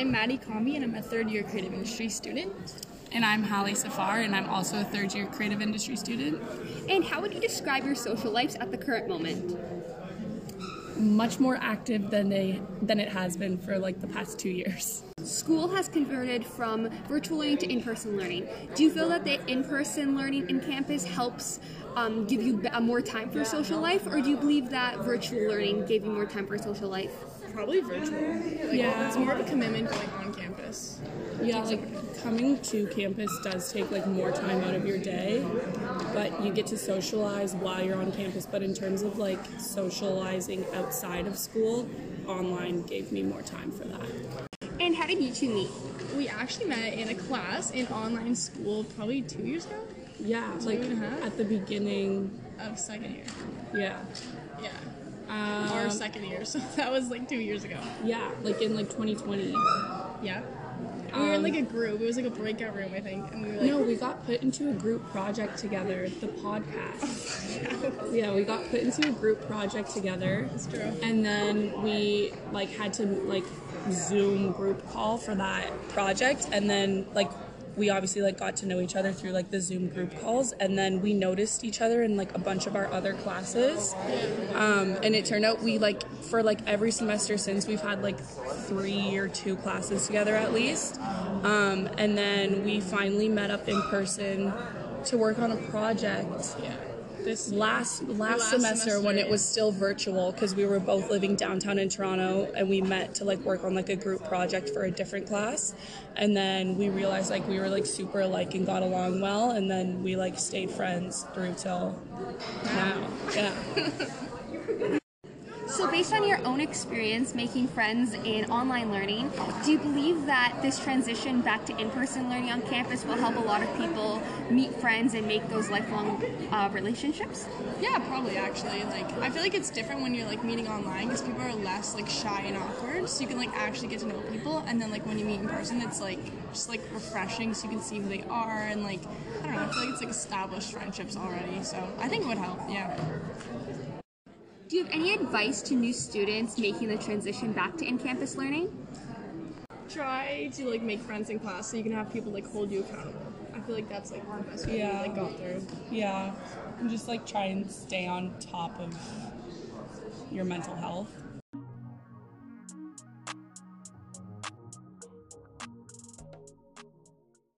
I'm Maddie Combi, and I'm a third year creative industry student. And I'm Hallie Safar, and I'm also a third year creative industry student. And how would you describe your social lives at the current moment? Much more active than they than it has been for like the past two years. School has converted from virtual learning to in-person learning. Do you feel that the in-person learning in campus helps um, give you a more time for social life, or do you believe that virtual learning gave you more time for social life? Probably virtual. Like, Yeah. It's more of a commitment going on campus. Yeah, like coming to campus does take like more time out of your day, but you get to socialize while you're on campus. But in terms of like socializing outside of school, online gave me more time for that. And how did you two meet? We actually met in a class in online school probably two years ago Yeah, like a half? at the beginning. of second year. Yeah. Yeah. Um, Our second year, so that was like two years ago. yeah, like in like 2020. Yeah. And we were in Um, like a group. It was like a breakout room, I think. And we were like, No, got put into a group project together, the podcast. yeah, we got put into a group project together. That's true. And then we like had to like Zoom group call for that project and then like we obviously like got to know each other through like the Zoom group calls and then we noticed each other in like a bunch of our other classes. Um, and it turned out we like for like every semester since we've had like three or two classes together at least. Um, and then we finally met up in person to work on a project yeah. This last last, last semester, when it was still virtual because we were both living downtown in Toronto and we met to like work on like a group project for a different class. And then we realized like we were like super alike and got along well and then we like stayed friends through till now. Yeah. So, based on own experience making friends in online learning, do you believe that this transition back to in person learning on campus will help a lot of people meet friends and make those lifelong uh, relationships? Yeah, probably actually. Like, I feel like it's different when you're like meeting online because people are less like shy and awkward, so you can like actually get to know people. And then like when you meet in person, it's like just like refreshing, so you can see who they are and like I don't know. I feel like it's like established friendships already, so I think it would help. Yeah. Do you have any advice to new students making the transition back to in-campus learning? Try to like make friends in class so you can have people like hold you accountable. I feel like that's like the best way to like got through. Yeah, and just like try and stay on top of your mental health.